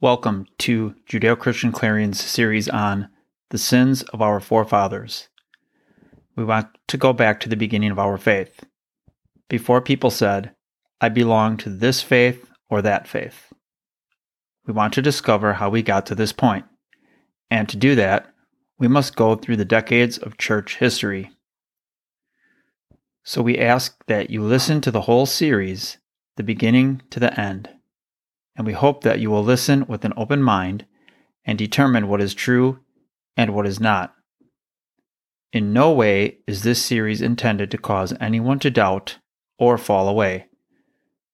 Welcome to Judeo Christian Clarion's series on the sins of our forefathers. We want to go back to the beginning of our faith. Before people said, I belong to this faith or that faith. We want to discover how we got to this point. And to do that, we must go through the decades of church history. So we ask that you listen to the whole series, the beginning to the end and we hope that you will listen with an open mind and determine what is true and what is not. In no way is this series intended to cause anyone to doubt or fall away,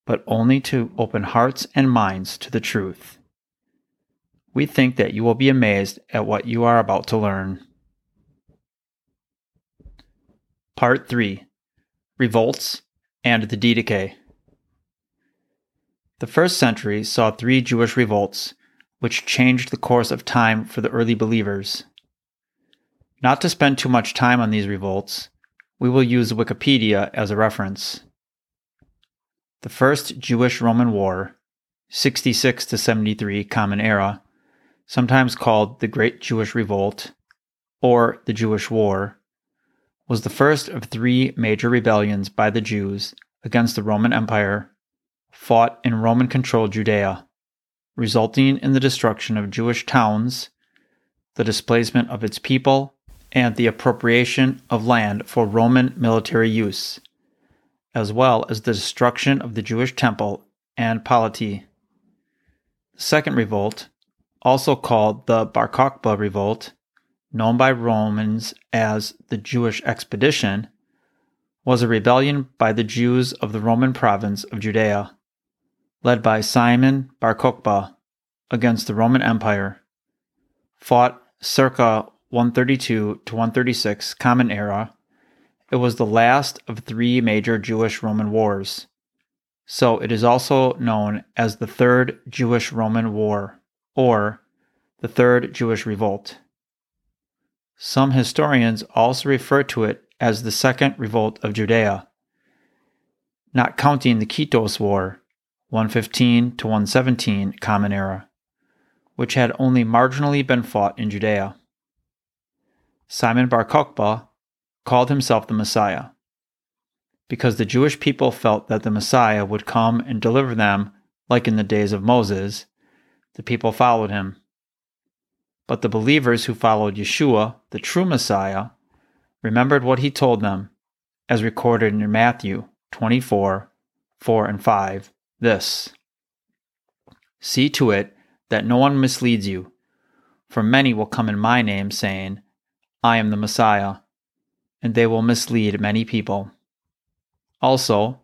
but only to open hearts and minds to the truth. We think that you will be amazed at what you are about to learn. Part 3 Revolts and the Didache. The first century saw three Jewish revolts, which changed the course of time for the early believers. Not to spend too much time on these revolts, we will use Wikipedia as a reference. The First Jewish Roman War, 66 to 73 Common Era, sometimes called the Great Jewish Revolt or the Jewish War, was the first of three major rebellions by the Jews against the Roman Empire fought in Roman controlled Judea, resulting in the destruction of Jewish towns, the displacement of its people, and the appropriation of land for Roman military use, as well as the destruction of the Jewish temple and polity. The second revolt, also called the Bar Kokhba revolt, known by Romans as the Jewish expedition, was a rebellion by the Jews of the Roman province of Judea led by Simon Bar Kokhba against the Roman Empire, fought circa 132 to 136 Common Era. It was the last of three major Jewish Roman wars, so it is also known as the Third Jewish Roman War or the Third Jewish Revolt. Some historians also refer to it as the Second Revolt of Judea, not counting the Kitos War 115 to 117 Common Era, which had only marginally been fought in Judea. Simon Bar Kokhba called himself the Messiah because the Jewish people felt that the Messiah would come and deliver them like in the days of Moses. The people followed him. But the believers who followed Yeshua, the true Messiah, remembered what he told them, as recorded in Matthew 24 4 and 5 this See to it that no one misleads you, for many will come in my name, saying, I am the Messiah, and they will mislead many people. Also,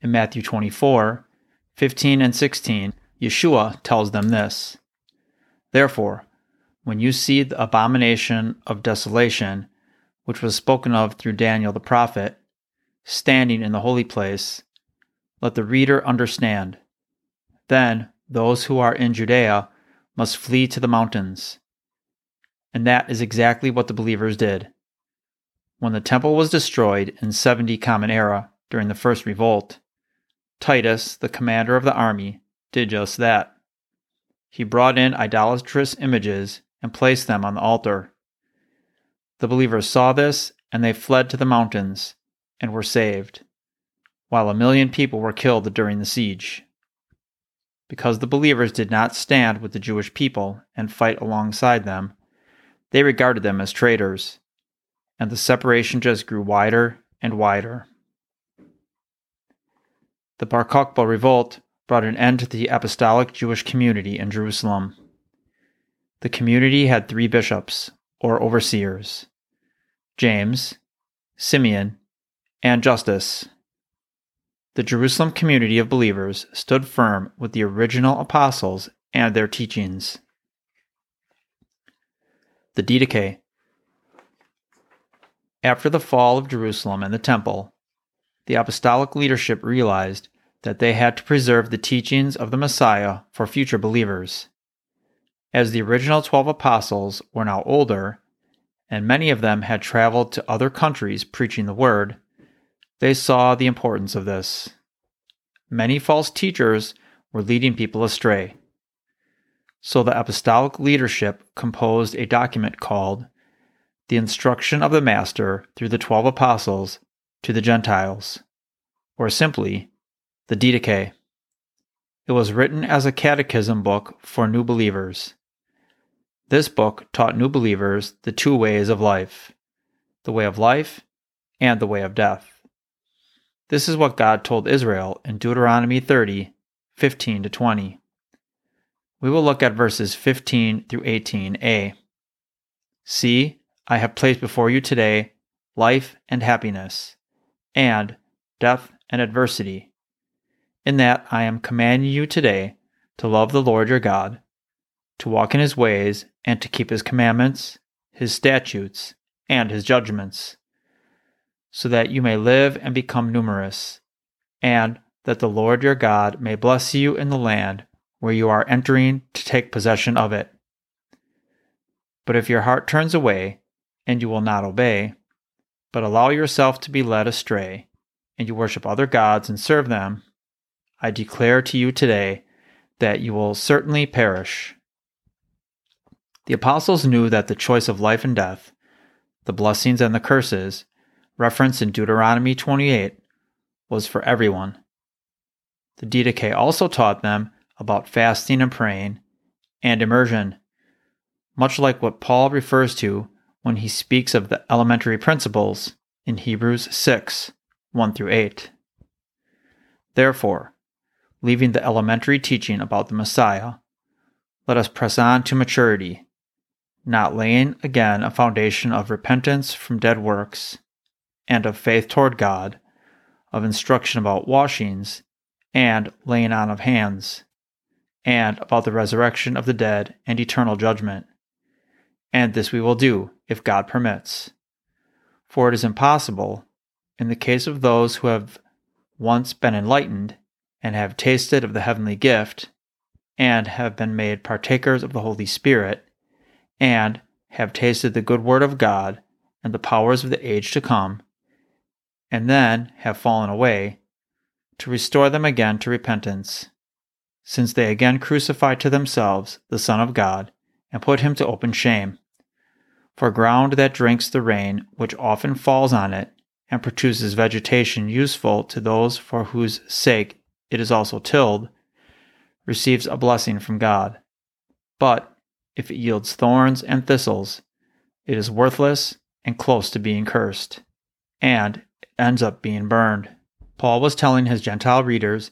in Matthew 24, 15 and 16, Yeshua tells them this Therefore, when you see the abomination of desolation, which was spoken of through Daniel the prophet, standing in the holy place, let the reader understand. Then those who are in Judea must flee to the mountains. And that is exactly what the believers did. When the temple was destroyed in 70 Common Era during the first revolt, Titus, the commander of the army, did just that. He brought in idolatrous images and placed them on the altar. The believers saw this and they fled to the mountains and were saved while a million people were killed during the siege. Because the believers did not stand with the Jewish people and fight alongside them, they regarded them as traitors, and the separation just grew wider and wider. The Bar Kokhba revolt brought an end to the apostolic Jewish community in Jerusalem. The community had three bishops, or overseers James, Simeon, and Justus the Jerusalem community of believers stood firm with the original apostles and their teachings. The Didache After the fall of Jerusalem and the temple, the apostolic leadership realized that they had to preserve the teachings of the Messiah for future believers. As the original twelve apostles were now older, and many of them had traveled to other countries preaching the word, they saw the importance of this. Many false teachers were leading people astray. So the apostolic leadership composed a document called The Instruction of the Master through the Twelve Apostles to the Gentiles, or simply, the Didache. It was written as a catechism book for new believers. This book taught new believers the two ways of life the way of life and the way of death. This is what God told Israel in Deuteronomy 30 15 to 20. We will look at verses 15 through 18a. See, I have placed before you today life and happiness, and death and adversity in that I am commanding you today to love the Lord your God, to walk in his ways, and to keep his commandments, his statutes, and his judgments, so that you may live and become numerous, and that the Lord your God may bless you in the land where you are entering to take possession of it. But if your heart turns away, and you will not obey, but allow yourself to be led astray, and you worship other gods and serve them, I declare to you today that you will certainly perish. The apostles knew that the choice of life and death, the blessings and the curses, referenced in Deuteronomy 28, was for everyone. The Didache also taught them about fasting and praying and immersion, much like what Paul refers to when he speaks of the elementary principles in Hebrews 6 1 through 8. Therefore, leaving the elementary teaching about the Messiah, let us press on to maturity, not laying again a foundation of repentance from dead works, and of faith toward God, of instruction about washings, and laying on of hands, and about the resurrection of the dead and eternal judgment. And this we will do, if God permits. For it is impossible, in the case of those who have once been enlightened, and have tasted of the heavenly gift, and have been made partakers of the Holy Spirit, and have tasted the good word of God and the powers of the age to come, and then have fallen away, to restore them again to repentance, since they again crucify to themselves the Son of God and put him to open shame. For ground that drinks the rain which often falls on it and produces vegetation useful to those for whose sake it is also tilled, receives a blessing from God. But if it yields thorns and thistles, it is worthless and close to being cursed, and ends up being burned. Paul was telling his Gentile readers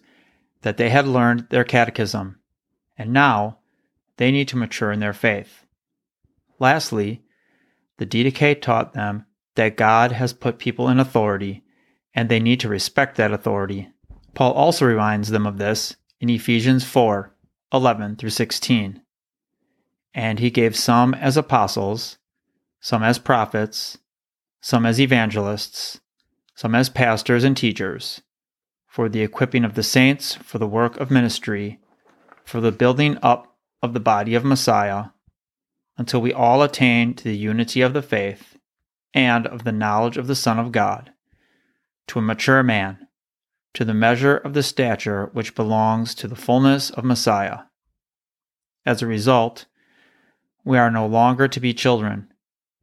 that they had learned their catechism, and now they need to mature in their faith. Lastly, the Didache taught them that God has put people in authority, and they need to respect that authority. Paul also reminds them of this in Ephesians 4 11 through 16. And he gave some as apostles, some as prophets, some as evangelists, some as pastors and teachers, for the equipping of the saints, for the work of ministry, for the building up of the body of Messiah, until we all attain to the unity of the faith and of the knowledge of the Son of God, to a mature man to the measure of the stature which belongs to the fullness of Messiah. As a result, we are no longer to be children,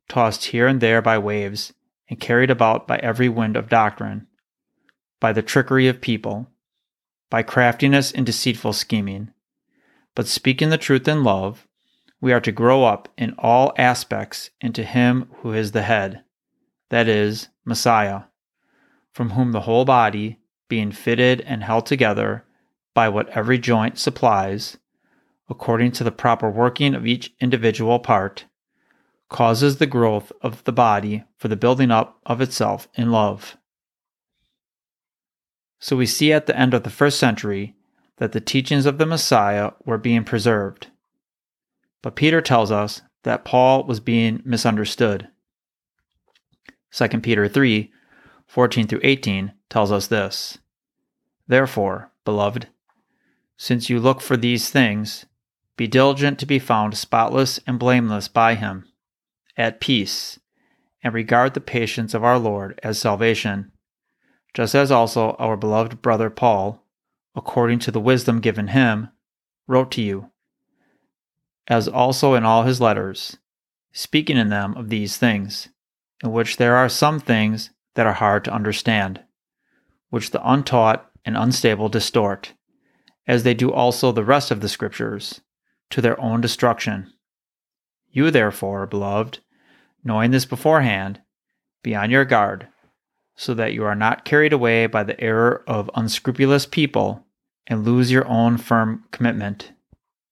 tossed here and there by waves and carried about by every wind of doctrine, by the trickery of people, by craftiness and deceitful scheming. But speaking the truth in love, we are to grow up in all aspects into Him who is the head, that is, Messiah, from whom the whole body, being fitted and held together by what every joint supplies, according to the proper working of each individual part, causes the growth of the body for the building up of itself in love. So we see at the end of the first century that the teachings of the Messiah were being preserved. But Peter tells us that Paul was being misunderstood. 2 Peter 3 14 through 18 tells us this Therefore, beloved, since you look for these things, be diligent to be found spotless and blameless by him, at peace, and regard the patience of our Lord as salvation, just as also our beloved brother Paul, according to the wisdom given him, wrote to you. as also in all his letters, speaking in them of these things, in which there are some things that are hard to understand, which the untaught and unstable distort, as they do also the rest of the Scriptures, to their own destruction. You, therefore, beloved, knowing this beforehand, be on your guard, so that you are not carried away by the error of unscrupulous people and lose your own firm commitment,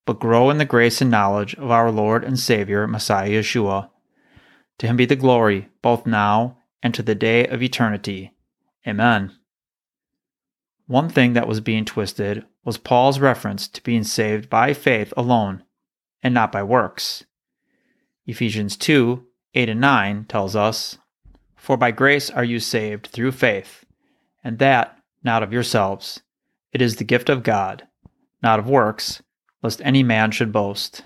but grow in the grace and knowledge of our Lord and Savior, Messiah Yeshua. To him be the glory, both now and to the day of eternity. Amen. One thing that was being twisted was Paul's reference to being saved by faith alone and not by works. Ephesians 2 8 and 9 tells us, For by grace are you saved through faith, and that not of yourselves. It is the gift of God, not of works, lest any man should boast.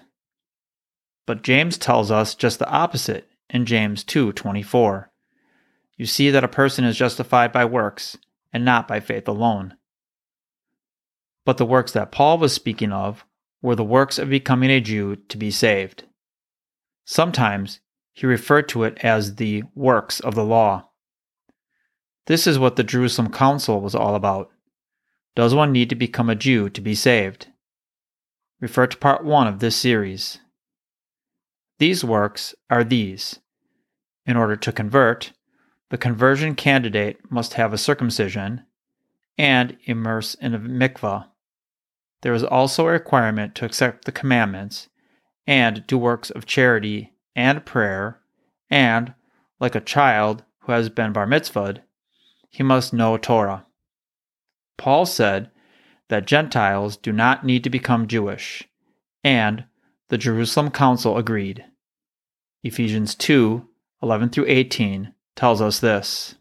But James tells us just the opposite in James 2:24. You see that a person is justified by works and not by faith alone. But the works that Paul was speaking of were the works of becoming a Jew to be saved. Sometimes he referred to it as the works of the law. This is what the Jerusalem Council was all about. Does one need to become a Jew to be saved? Refer to part 1 of this series. These works are these. In order to convert, the conversion candidate must have a circumcision and immerse in a mikvah. There is also a requirement to accept the commandments and do works of charity and prayer, and, like a child who has been bar mitzvahed, he must know Torah. Paul said that Gentiles do not need to become Jewish, and the Jerusalem Council agreed. Ephesians 2 11 through 18 tells us this.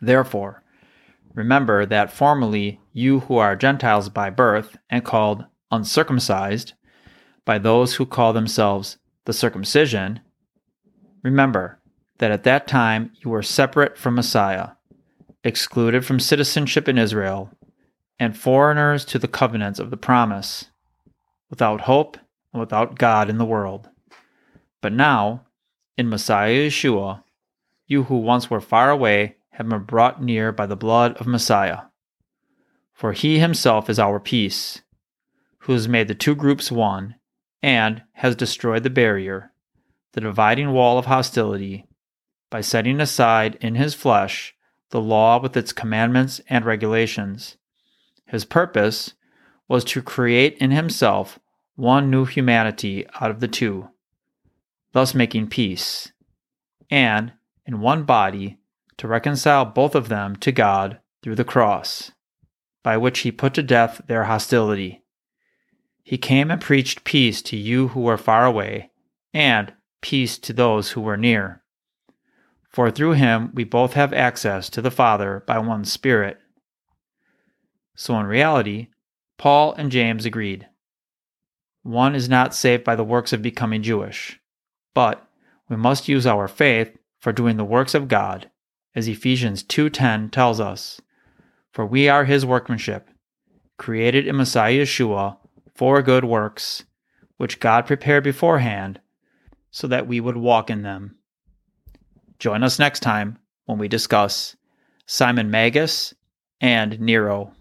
Therefore, remember that formerly you who are Gentiles by birth and called uncircumcised by those who call themselves the circumcision, remember that at that time you were separate from Messiah excluded from citizenship in Israel, and foreigners to the covenants of the promise, without hope and without God in the world. But now, in Messiah Yeshua, you who once were far away have been brought near by the blood of Messiah. For he himself is our peace, who has made the two groups one, and has destroyed the barrier, the dividing wall of hostility, by setting aside in his flesh the law with its commandments and regulations. His purpose was to create in himself one new humanity out of the two, thus making peace, and in one body to reconcile both of them to God through the cross, by which he put to death their hostility. He came and preached peace to you who were far away, and peace to those who were near. For through him we both have access to the Father by one Spirit. So in reality, Paul and James agreed. One is not saved by the works of becoming Jewish, but we must use our faith for doing the works of God, as Ephesians 2:10 tells us. For we are his workmanship, created in Messiah Yeshua for good works, which God prepared beforehand so that we would walk in them. Join us next time when we discuss Simon Magus and Nero.